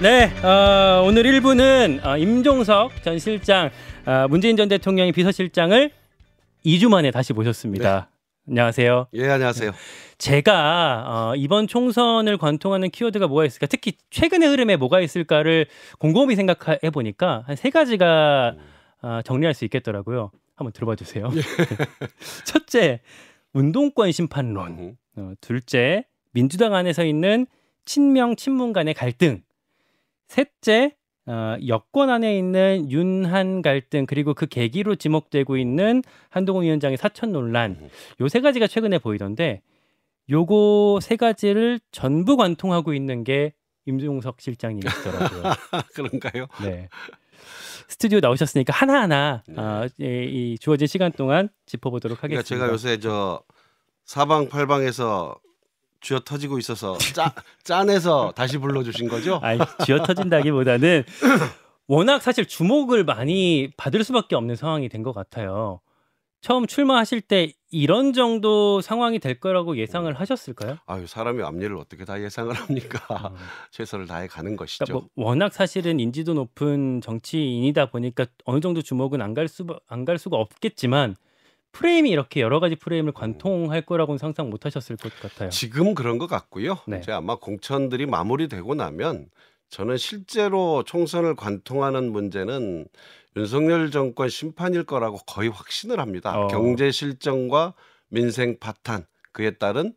네, 어, 오늘 1부는 어, 임종석 전 실장, 어, 문재인 전 대통령의 비서실장을 2주 만에 다시 모셨습니다. 안녕하세요. 예, 안녕하세요. 제가 어, 이번 총선을 관통하는 키워드가 뭐가 있을까? 특히 최근의 흐름에 뭐가 있을까를 곰곰이 생각해 보니까 한 세 가지가 어, 정리할 수 있겠더라고요. 한번 들어봐 주세요. 첫째, 운동권 심판론. 음, 어, 둘째, 민주당 안에서 있는 친명 친문 간의 갈등. 셋째, 어, 여권 안에 있는 윤한 갈등 그리고 그 계기로 지목되고 있는 한동훈 위원장의 사천 논란. 음. 요세 가지가 최근에 보이던데 요거 세 가지를 전부 관통하고 있는 게 임종석 실장님이시더라고요. 그런가요? 네. 스튜디오 나오셨으니까 하나하나 네. 어, 이, 이 주어진 시간 동안 짚어보도록 그러니까 하겠습니다. 제가 요새 저 사방팔방에서 쥐어 터지고 있어서 짜 짠해서 다시 불러주신 거죠? 아니 쥐어 터진다기보다는 워낙 사실 주목을 많이 받을 수밖에 없는 상황이 된 것 같아요. 처음 출마하실 때 이런 정도 상황이 될 거라고 예상을 하셨을까요? 아유 사람이 앞일을 어떻게 다 예상을 합니까? 음. 최선을 다해 가는 것이죠. 그러니까 뭐 워낙 사실은 인지도 높은 정치인이다 보니까 어느 정도 주목은 안 갈 수 안 갈 수가 없겠지만 프레임이 이렇게 여러 가지 프레임을 관통할 거라고는 상상 못 하셨을 것 같아요. 지금 그런 것 같고요. 네. 이제 아마 공천들이 마무리되고 나면 저는 실제로 총선을 관통하는 문제는 윤석열 정권 심판일 거라고 거의 확신을 합니다. 어. 경제 실정과 민생 파탄 그에 따른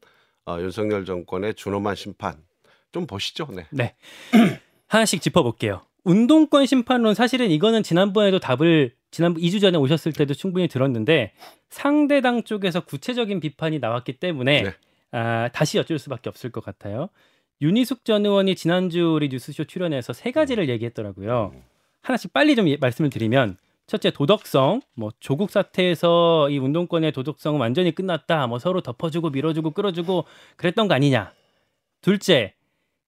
어, 윤석열 정권의 준엄한 심판 좀 보시죠. 네. 네. 하나씩 짚어볼게요. 운동권 심판론 사실은 이거는 지난번에도 답을 지난 2주 전에 오셨을 때도 충분히 들었는데 상대당 쪽에서 구체적인 비판이 나왔기 때문에 네. 아, 다시 여쭐 수밖에 없을 것 같아요. 윤희숙 전 의원이 지난주 우리 뉴스쇼 출연해서 세 가지를 얘기했더라고요. 하나씩 빨리 좀 예- 말씀을 드리면 첫째 도덕성, 뭐 조국 사태에서 이 운동권의 도덕성은 완전히 끝났다. 뭐 서로 덮어주고 밀어주고 끌어주고 그랬던 거 아니냐. 둘째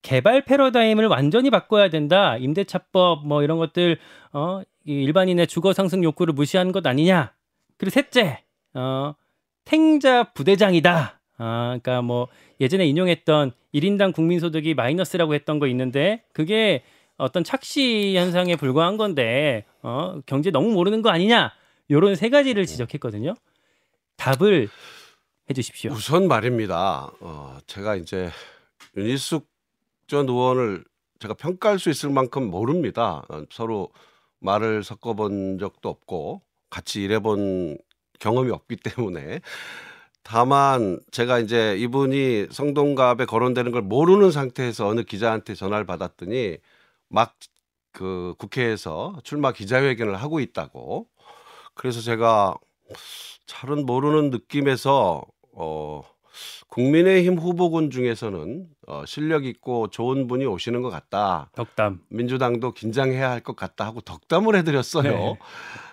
개발 패러다임을 완전히 바꿔야 된다. 임대차법 뭐 이런 것들 어, 이 일반인의 주거 상승 욕구를 무시한 것 아니냐. 그리고 셋째 어, 탱자 부대장이다. 아, 그러니까 뭐 예전에 인용했던 1인당 국민소득이 마이너스라고 했던 거 있는데 그게 어떤 착시 현상에 불과한 건데 어, 경제 너무 모르는 거 아니냐. 요런 세 가지를 지적했거든요. 답을 해 주십시오. 우선 말입니다. 어, 제가 이제 윤희숙 전 의원을 제가 평가할 수 있을 만큼 모릅니다. 어, 서로 말을 섞어본 적도 없고 같이 일해본 경험이 없기 때문에. 다만 제가 이제 이분이 성동갑에 거론되는 걸 모르는 상태에서 어느 기자한테 전화를 받았더니 막 그 국회에서 출마 기자회견을 하고 있다고. 그래서 제가 잘은 모르는 느낌에서 어 국민의힘 후보군 중에서는 어, 실력 있고 좋은 분이 오시는 것 같다. 덕담. 민주당도 긴장해야 할 것 같다 하고 덕담을 해드렸어요. 네.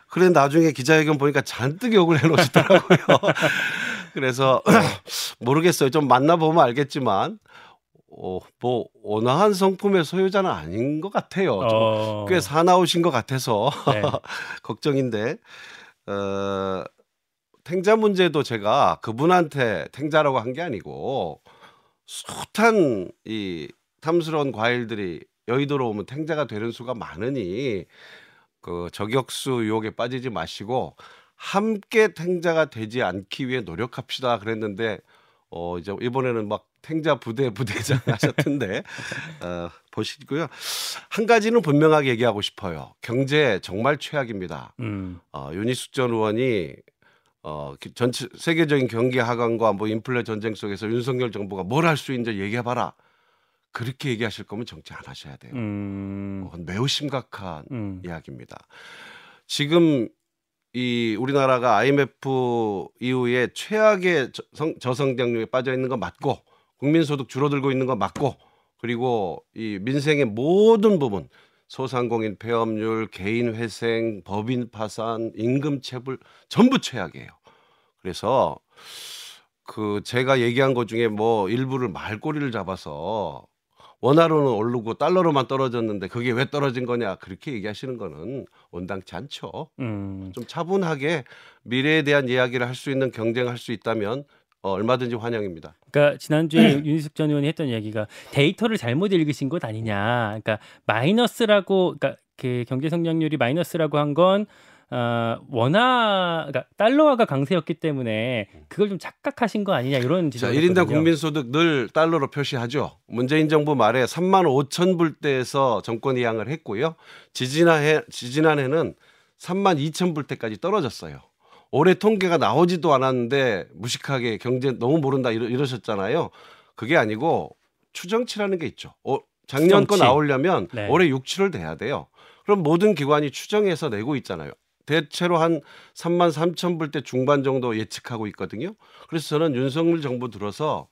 그래 나중에 기자회견 보니까 잔뜩 욕을 해놓으시더라고요. 그래서 모르겠어요. 좀 만나보면 알겠지만 어, 뭐 온화한 성품의 소유자는 아닌 것 같아요. 좀 어, 꽤 사나우신 것 같아서 네. 걱정인데 어, 탱자 문제도 제가 그분한테 탱자라고 한 게 아니고 숱한 이 탐스러운 과일들이 여의도로 오면 탱자가 되는 수가 많으니 그 저격수 유혹에 빠지지 마시고 함께 탱자가 되지 않기 위해 노력합시다 그랬는데 어 이제 이번에는 막 탱자 부대 부대장 하셨던데 어, 보시고요. 한 가지는 분명하게 얘기하고 싶어요. 경제 정말 최악입니다. 음. 어, 윤희숙 전 의원이 어, 기- 전체 세계적인 경기 하강과 뭐 인플레 전쟁 속에서 윤석열 정부가 뭘 할 수 있는지 얘기해봐라. 그렇게 얘기하실 거면 정치 안 하셔야 돼요. 음. 어, 매우 심각한 음. 이야기입니다. 지금 이 우리나라가 IMF 이후에 최악의 저성, 저성장률에 빠져 있는 거 맞고 국민소득 줄어들고 있는 거 맞고 그리고 이 민생의 모든 부분 소상공인 폐업률, 개인 회생, 법인 파산, 임금 체불 전부 최악이에요. 그래서 그 제가 얘기한 것 중에 뭐 일부를 말꼬리를 잡아서 원화로는 오르고 달러로만 떨어졌는데 그게 왜 떨어진 거냐 그렇게 얘기하시는 거는 온당치 않죠. 음. 좀 차분하게 미래에 대한 이야기를 할 수 있는 경쟁할 수 있다면 어, 얼마든지 환영입니다. 그러니까 지난주에 윤희숙 전 의원이 했던 이야기가 데이터를 잘못 읽으신 것 아니냐. 그러니까 마이너스라고 그러니까 그 경제 성장률이 마이너스라고 한건 어, 원화, 그러니까 달러화가 강세였기 때문에 그걸 좀 착각하신 거 아니냐 이런 자, 지적을 1인당 했거든요. 국민소득 늘 달러로 표시하죠. 문재인 정부 말에 3만 5천 불대에서 정권 이양을 했고요. 지지난해 지지난해는 3만 2천 불대까지 떨어졌어요. 올해 통계가 나오지도 않았는데 무식하게 경제 너무 모른다 이러, 이러셨잖아요. 그게 아니고 추정치라는 게 있죠. 어, 작년 거 추정치. 나오려면 네. 올해 6, 7월 돼야 돼요. 그럼 모든 기관이 추정해서 내고 있잖아요. 대체로 한 3만 3천 불대 중반 정도 예측하고 있거든요. 그래서 저는 윤석열 정부 들어서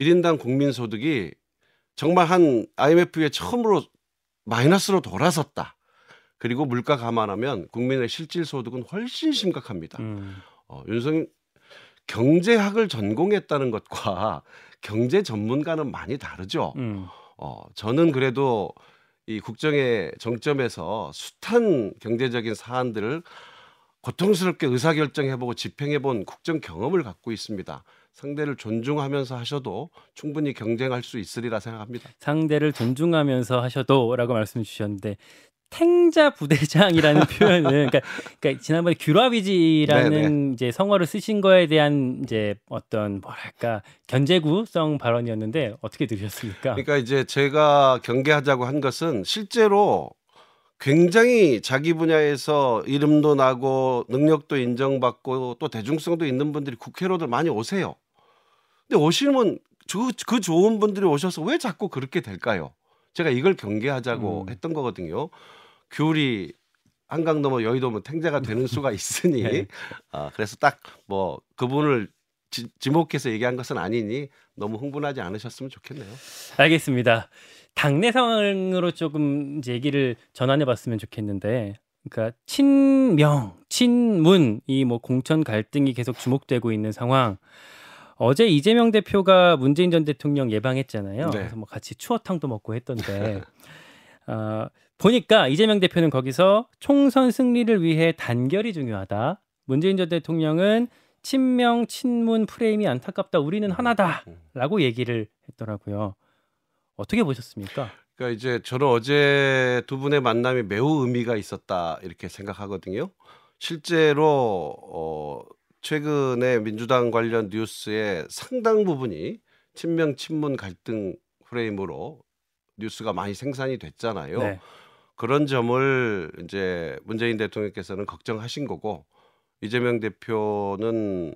1인당 국민 소득이 정말 한 IMF에 처음으로 마이너스로 돌아섰다. 그리고 물가 감안하면 국민의 실질 소득은 훨씬 심각합니다. 음, 어, 윤석 경제학을 전공했다는 것과 경제 전문가는 많이 다르죠. 음. 어, 저는 그래도 이 국정의 정점에서 숱한 경제적인 사안들을 고통스럽게 의사결정해보고 집행해본 국정 경험을 갖고 있습니다. 상대를 존중하면서 하셔도 충분히 경쟁할 수 있으리라 생각합니다. 상대를 존중하면서 하셔도라고 말씀 주셨는데 탱자 부대장이라는 표현은 그러니까, 그러니까 지난번에 규라비지라는 네네. 이제 성어를 쓰신 거에 대한 이제 어떤 뭐랄까 견제구성 발언이었는데 어떻게 들으셨습니까? 그러니까 이제 제가 경계하자고 한 것은 실제로 굉장히 자기 분야에서 이름도 나고 능력도 인정받고 또 대중성도 있는 분들이 국회로들 많이 오세요. 근데 오시면 그, 그 좋은 분들이 오셔서 왜 자꾸 그렇게 될까요? 제가 이걸 경계하자고 음. 했던 거거든요. 귤이 한강 넘어 여의도면 탱자가 되는 수가 있으니 네. 아, 그래서 딱 뭐 그분을 지, 지목해서 얘기한 것은 아니니 너무 흥분하지 않으셨으면 좋겠네요. 알겠습니다. 당내 상황으로 조금 이제 얘기를 전환해 봤으면 좋겠는데 그러니까 친명, 친문 이 뭐 공천 갈등이 계속 주목되고 있는 상황. 어제 이재명 대표가 문재인 전 대통령 예방했잖아요. 네. 그래서 뭐 같이 추어탕도 먹고 했던데 어, 보니까 이재명 대표는 거기서 총선 승리를 위해 단결이 중요하다. 문재인 전 대통령은 친명, 친문 프레임이 안타깝다. 우리는 하나다라고 얘기를 했더라고요. 어떻게 보셨습니까? 그러니까 이제 저는 어제 두 분의 만남이 매우 의미가 있었다 이렇게 생각하거든요. 실제로 어 최근에 민주당 관련 뉴스의 상당 부분이 친명 친문 갈등 프레임으로 뉴스가 많이 생산이 됐잖아요. 네. 그런 점을 이제 문재인 대통령께서는 걱정하신 거고 이재명 대표는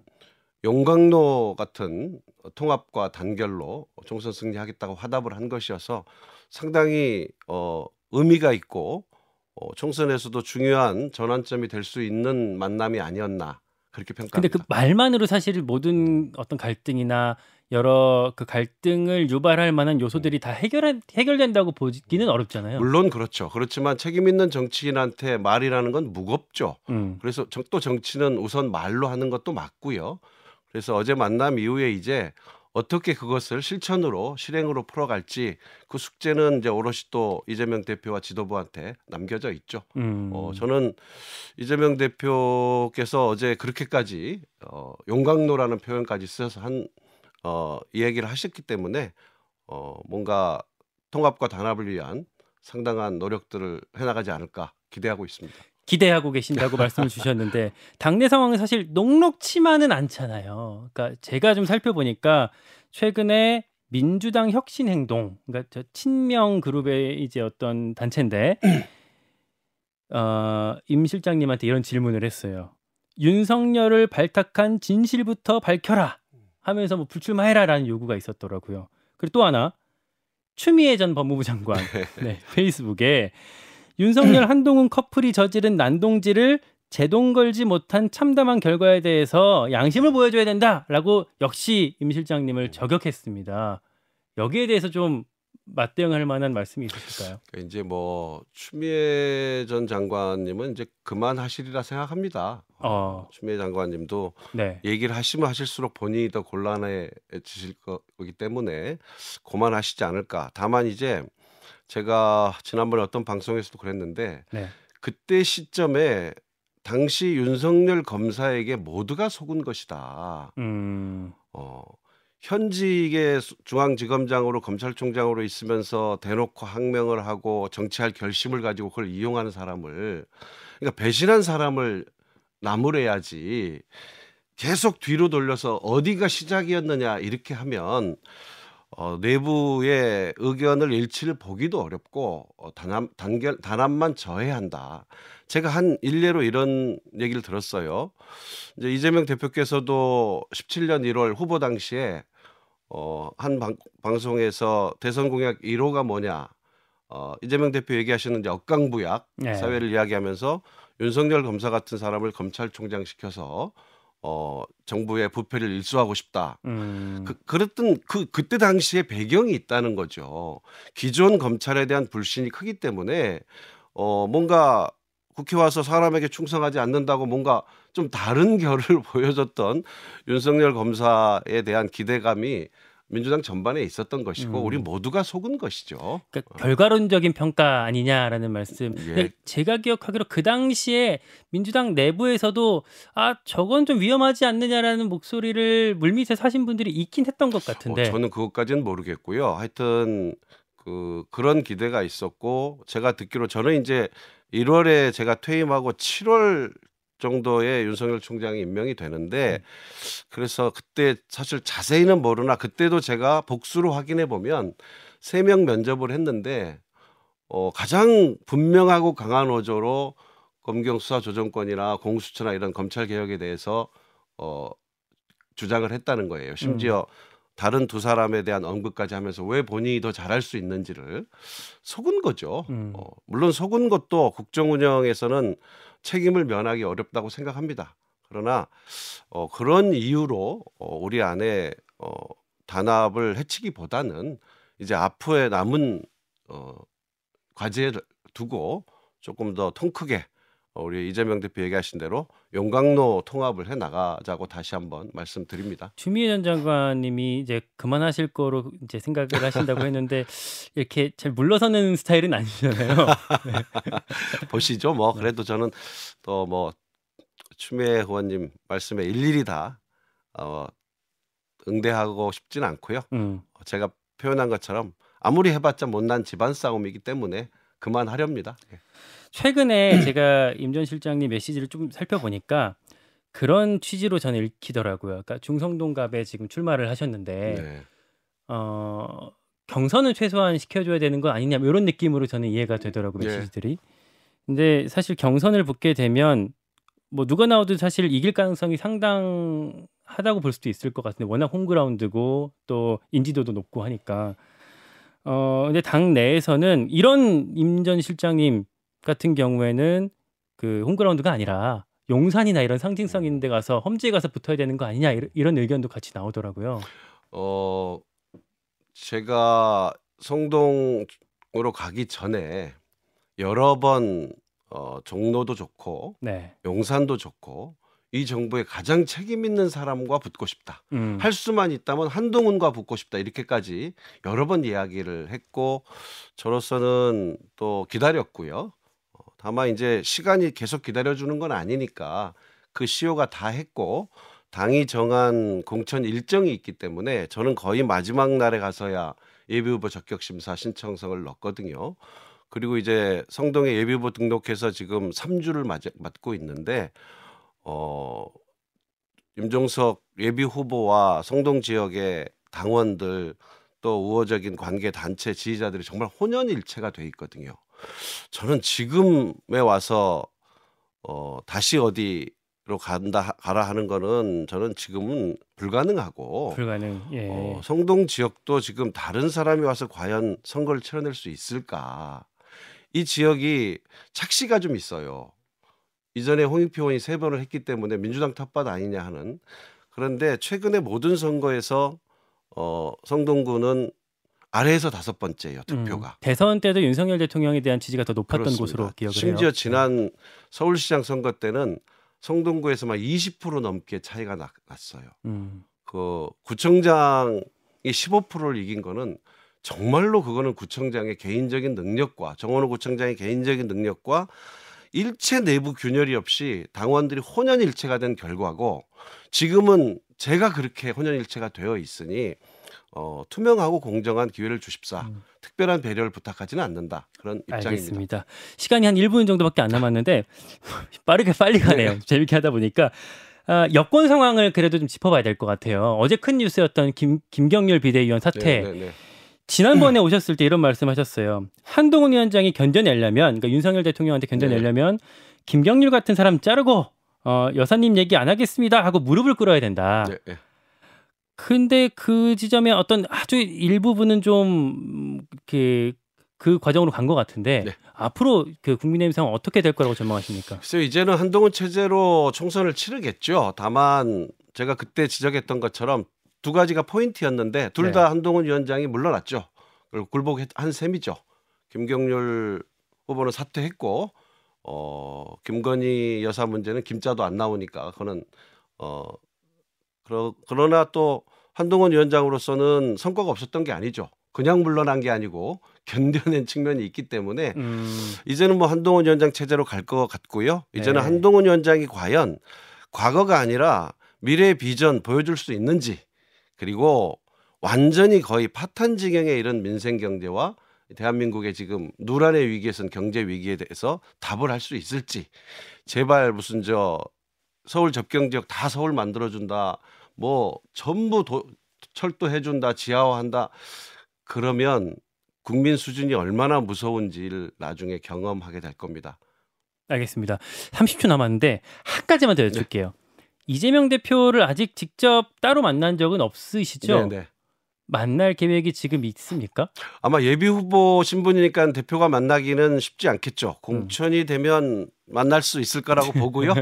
용광로 같은 통합과 단결로 총선 승리하겠다고 화답을 한 것이어서 상당히 어, 의미가 있고 어, 총선에서도 중요한 전환점이 될 수 있는 만남이 아니었나 그렇게 근데 평가합니다. 그 말만으로 사실 모든 어떤 갈등이나 여러 그 갈등을 유발할 만한 요소들이 다 해결 해결된다고 보기는 어렵잖아요. 물론 그렇죠. 그렇지만 책임 있는 정치인한테 말이라는 건 무겁죠. 음. 그래서 정- 또 정치는 우선 말로 하는 것도 맞고요. 그래서 어제 만남 이후에 이제 어떻게 그것을 실천으로 실행으로 풀어갈지 그 숙제는 이제 오롯이 또 이재명 대표와 지도부한테 남겨져 있죠. 음. 어, 저는 이재명 대표께서 어제 그렇게까지 어, 용광로라는 표현까지 써서 한 어, 이야기를 하셨기 때문에 어, 뭔가 통합과 단합을 위한 상당한 노력들을 해나가지 않을까 기대하고 있습니다. 기대하고 계신다고 말씀을 주셨는데 당내 상황은 사실 녹록치만은 않잖아요. 그러니까 제가 좀 살펴보니까 최근에 민주당 혁신 행동, 그러니까 저 친명 그룹의 이제 어떤 단체인데 어, 임 실장님한테 이런 질문을 했어요. 윤석열을 발탁한 진실부터 밝혀라 하면서 뭐 불출마해라라는 요구가 있었더라고요. 그리고 또 하나 추미애 전 법무부 장관 네, 페이스북에 윤석열 한동훈 커플이 저지른 난동질을 제동 걸지 못한 참담한 결과에 대해서 양심을 보여줘야 된다라고 역시 임 실장님을 저격했습니다. 여기에 대해서 좀 맞대응할 만한 말씀이 있으실까요? 그러니까 이제 뭐 추미애 전 장관님은 이제 그만하시리라 생각합니다. 어, 추미애 장관님도 네. 얘기를 하시면 하실수록 본인이 더 곤란해지실 거기 때문에 그만하시지 않을까. 다만 이제 제가 지난번에 어떤 방송에서도 그랬는데 네. 그때 시점에 당시 윤석열 검사에게 모두가 속은 것이다. 음, 어, 현직의 중앙지검장으로 검찰총장으로 있으면서 대놓고 항명을 하고 정치할 결심을 가지고 그걸 이용하는 사람을 그러니까 배신한 사람을 나무래야지 계속 뒤로 돌려서 어디가 시작이었느냐 이렇게 하면 어, 내부의 의견을 일치를 보기도 어렵고 어, 단합, 단결, 단합만 져야 한다. 제가 한 일례로 이런 얘기를 들었어요. 이제 이재명 대표께서도 17년 1월 후보 당시에 어, 한 방, 방송에서 대선 공약 1호가 뭐냐. 어, 이재명 대표 얘기하시는 이제 억강부약 네. 사회를 이야기하면서 윤석열 검사 같은 사람을 검찰총장 시켜서 어, 정부의 부패를 일수하고 싶다. 음. 그, 그랬던 그 그때 당시에 배경이 있다는 거죠. 기존 검찰에 대한 불신이 크기 때문에 어, 뭔가 국회 와서 사람에게 충성하지 않는다고 뭔가 좀 다른 결을 보여줬던 윤석열 검사에 대한 기대감이 민주당 전반에 있었던 것이고 음. 우리 모두가 속은 것이죠. 그러니까 결과론적인 평가 아니냐라는 말씀. 예. 제가 기억하기로 그 당시에 민주당 내부에서도 아 저건 좀 위험하지 않느냐라는 목소리를 물밑에 사신 분들이 있긴 했던 것 같은데. 어, 저는 그것까지는 모르겠고요. 하여튼 그 그런 기대가 있었고 제가 듣기로 저는 이제 1월에 제가 퇴임하고 7월 정도의 윤석열 총장이 임명이 되는데 그래서 그때 사실 자세히는 모르나 그때도 제가 복수로 확인해 보면 세 명 면접을 했는데 어 가장 분명하고 강한 어조로 검경 수사 조정권이나 공수처나 이런 검찰 개혁에 대해서 어 주장을 했다는 거예요. 심지어 음. 다른 두 사람에 대한 언급까지 하면서 왜 본인이 더 잘할 수 있는지를 속은 거죠. 음. 어, 물론 속은 것도 국정 운영에서는 책임을 면하기 어렵다고 생각합니다. 그러나 어, 그런 이유로 어, 우리 안에 어, 단합을 해치기보다는 이제 앞으로 남은 어, 과제를 두고 조금 더 통 크게 어, 우리 이재명 대표 얘기하신 대로 용광로 통합을 해 나가자고 다시 한번 말씀드립니다. 추미애 전 장관님이 이제 그만하실 거로 이제 생각을 하신다고 했는데 이렇게 잘 물러서는 스타일은 아니잖아요. 네. 보시죠. 뭐 그래도 저는 또 뭐 추미애 의원님 말씀에 일일이 다 어, 응대하고 싶지는 않고요. 음. 제가 표현한 것처럼 아무리 해봤자 못난 집안 싸움이기 때문에 그만하렵니다. 예. 최근에 제가 임 전 실장님 메시지를 좀 살펴보니까 그런 취지로 저는 읽히더라고요. 그러니까 중성동갑에 지금 출마를 하셨는데 네. 어, 경선은 최소한 시켜줘야 되는 거 아니냐 뭐 이런 느낌으로 저는 이해가 되더라고요 네. 메시지들이. 근데 사실 경선을 붙게 되면 뭐 누가 나오든 사실 이길 가능성이 상당하다고 볼 수도 있을 것 같은데 워낙 홈그라운드고 또 인지도도 높고 하니까 어 근데 당 내에서는 이런 임 전 실장님 같은 경우에는 그 홈그라운드가 아니라 용산이나 이런 상징성 있는 데 가서 험지에 가서 붙어야 되는 거 아니냐 이런 의견도 같이 나오더라고요. 어 제가 성동으로 가기 전에 여러 번 어, 종로도 좋고 네. 용산도 좋고 이 정부에 가장 책임 있는 사람과 붙고 싶다. 음. 할 수만 있다면 한동훈과 붙고 싶다. 이렇게까지 여러 번 이야기를 했고 저로서는 또 기다렸고요. 다만 이제 시간이 계속 기다려주는 건 아니니까 그 시효가 다 했고 당이 정한 공천 일정이 있기 때문에 저는 거의 마지막 날에 가서야 예비후보 적격 심사 신청서를 넣었거든요. 그리고 이제 성동에 예비후보 등록해서 지금 3주를 맞고 있는데 어 임종석 예비 후보와 성동 지역의 당원들 또 우호적인 관계 단체 지지자들이 정말 혼연일체가 돼 있거든요. 저는 지금에 와서 어 다시 어디로 간다 가라 하는 거는 저는 지금은 불가능하고 불가능. 예. 어, 성동 지역도 지금 다른 사람이 와서 과연 선거를 치러낼 수 있을까? 이 지역이 착시가 좀 있어요. 이전에 홍익표 의원이 세 번을 했기 때문에 민주당 텃밭 아니냐 하는 그런데 최근에 모든 선거에서 어, 성동구는 아래에서 다섯 번째예요 득표가. 음, 대선 때도 윤석열 대통령에 대한 지지가 더 높았던 그렇습니다. 곳으로 기억을 심지어 해요. 심지어 지난 서울시장 선거 때는 성동구에서만 20% 넘게 차이가 났, 어요 음. 그 구청장이 15%를 이긴 거는 정말로 그거는 구청장의 개인적인 능력과 정원호 구청장의 개인적인 능력과 일체 내부 균열이 없이 당원들이 혼연일체가 된 결과고 지금은 제가 그렇게 혼연일체가 되어 있으니 어, 투명하고 공정한 기회를 주십사. 음. 특별한 배려를 부탁하지는 않는다. 그런 입장입니다. 알겠습니다. 시간이 한 1분 정도밖에 안 남았는데 빠르게 빨리 가네요. 재밌게 하다 보니까 아, 여권 상황을 그래도 좀 짚어봐야 될 것 같아요. 어제 큰 뉴스였던 김, 김경률 비대위원 사퇴. 네, 네, 네. 지난번에 오셨을 때 이런 말씀하셨어요. 한동훈 위원장이 견뎌내려면, 그러니까 윤석열 대통령한테 견뎌내려면 김경률 같은 사람 자르고 어, 여사님 얘기 안 하겠습니다 하고 무릎을 꿇어야 된다. 네, 네. 근데 그 지점에 어떤 아주 일부분은 좀 그, 그 과정으로 간 것 같은데 네. 앞으로 그 국민의힘 상황 어떻게 될 거라고 전망하십니까? 글쎄요, 이제는 한동훈 체제로 총선을 치르겠죠. 다만 제가 그때 지적했던 것처럼 두 가지가 포인트였는데 둘다 네. 한동훈 위원장이 물러났죠. 그리고 굴복한 셈이죠. 김경률 후보는 사퇴했고 어 김건희 여사 문제는 김자도 안 나오니까 그거는 어 그러, 그러나 또 한동훈 위원장으로서는 성과가 없었던 게 아니죠. 그냥 물러난 게 아니고 견뎌낸 측면이 있기 때문에 음, 이제는 뭐 한동훈 위원장 체제로 갈 것 같고요. 이제는 네. 한동훈 위원장이 과연 과거가 아니라 미래 비전 보여줄 수 있는지 그리고 완전히 거의 파탄 지경에 이른 민생 경제와 대한민국의 지금 누란의 위기에 선 경제 위기에 대해서 답을 할 수 있을지 제발 무슨 저 서울 접경 지역 다 서울 만들어 준다 뭐 전부 도, 철도해 준다 지하화한다 그러면 국민 수준이 얼마나 무서운지를 나중에 경험하게 될 겁니다. 알겠습니다. 30초 남았는데 한 가지만 더 여쭐게요. 네. 이재명 대표를 아직 직접 따로 만난 적은 없으시죠? 네, 네. 만날 계획이 지금 있습니까? 아마 예비 후보 신분이니까 대표가 만나기는 쉽지 음. 않겠죠. 공천이 되면 만날 수 있을 거라고 보고요.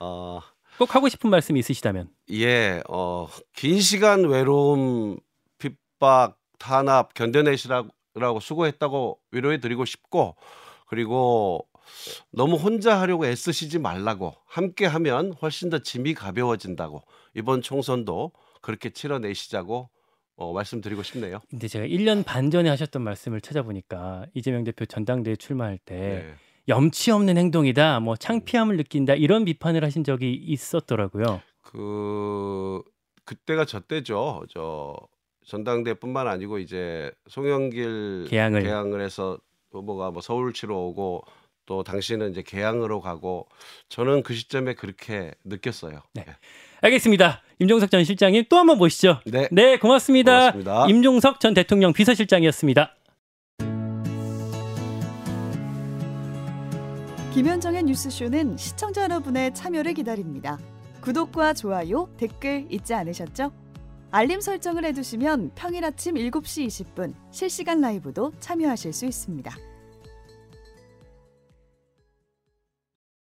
어, 꼭 하고 싶은 말씀이 있으시다면. 예, 어, 긴 시간 외로움, 핍박, 탄압 견뎌내시라고 수고했다고 위로해 드리고 싶고 그리고 너무 혼자 하려고 애쓰시지 말라고 함께 하면 훨씬 더 짐이 가벼워진다고 이번 총선도 그렇게 치러내시자고 어, 말씀드리고 싶네요. 근데 제가 1년 반 전에 하셨던 말씀을 찾아보니까 이재명 대표 전당대회 출마할 때 네. 염치 없는 행동이다, 뭐 창피함을 느낀다 이런 비판을 하신 적이 있었더라고요. 그 그때가 저 때죠. 저 전당대뿐만 아니고 이제 송영길 개항을. 해서 후보가 뭐 서울치로 오고 또 당시는 이제 개항으로 가고 저는 그 시점에 그렇게 느꼈어요. 네. 알겠습니다. 임종석 전 실장님 또 한번 모시죠. 네. 네, 고맙습니다. 고맙습니다. 임종석 전 대통령 비서실장이었습니다. 김현정의 뉴스쇼는 시청자 여러분의 참여를 기다립니다. 구독과 좋아요, 댓글 잊지 않으셨죠? 알림 설정을 해두시면 평일 아침 7시 20분 실시간 라이브도 참여하실 수 있습니다.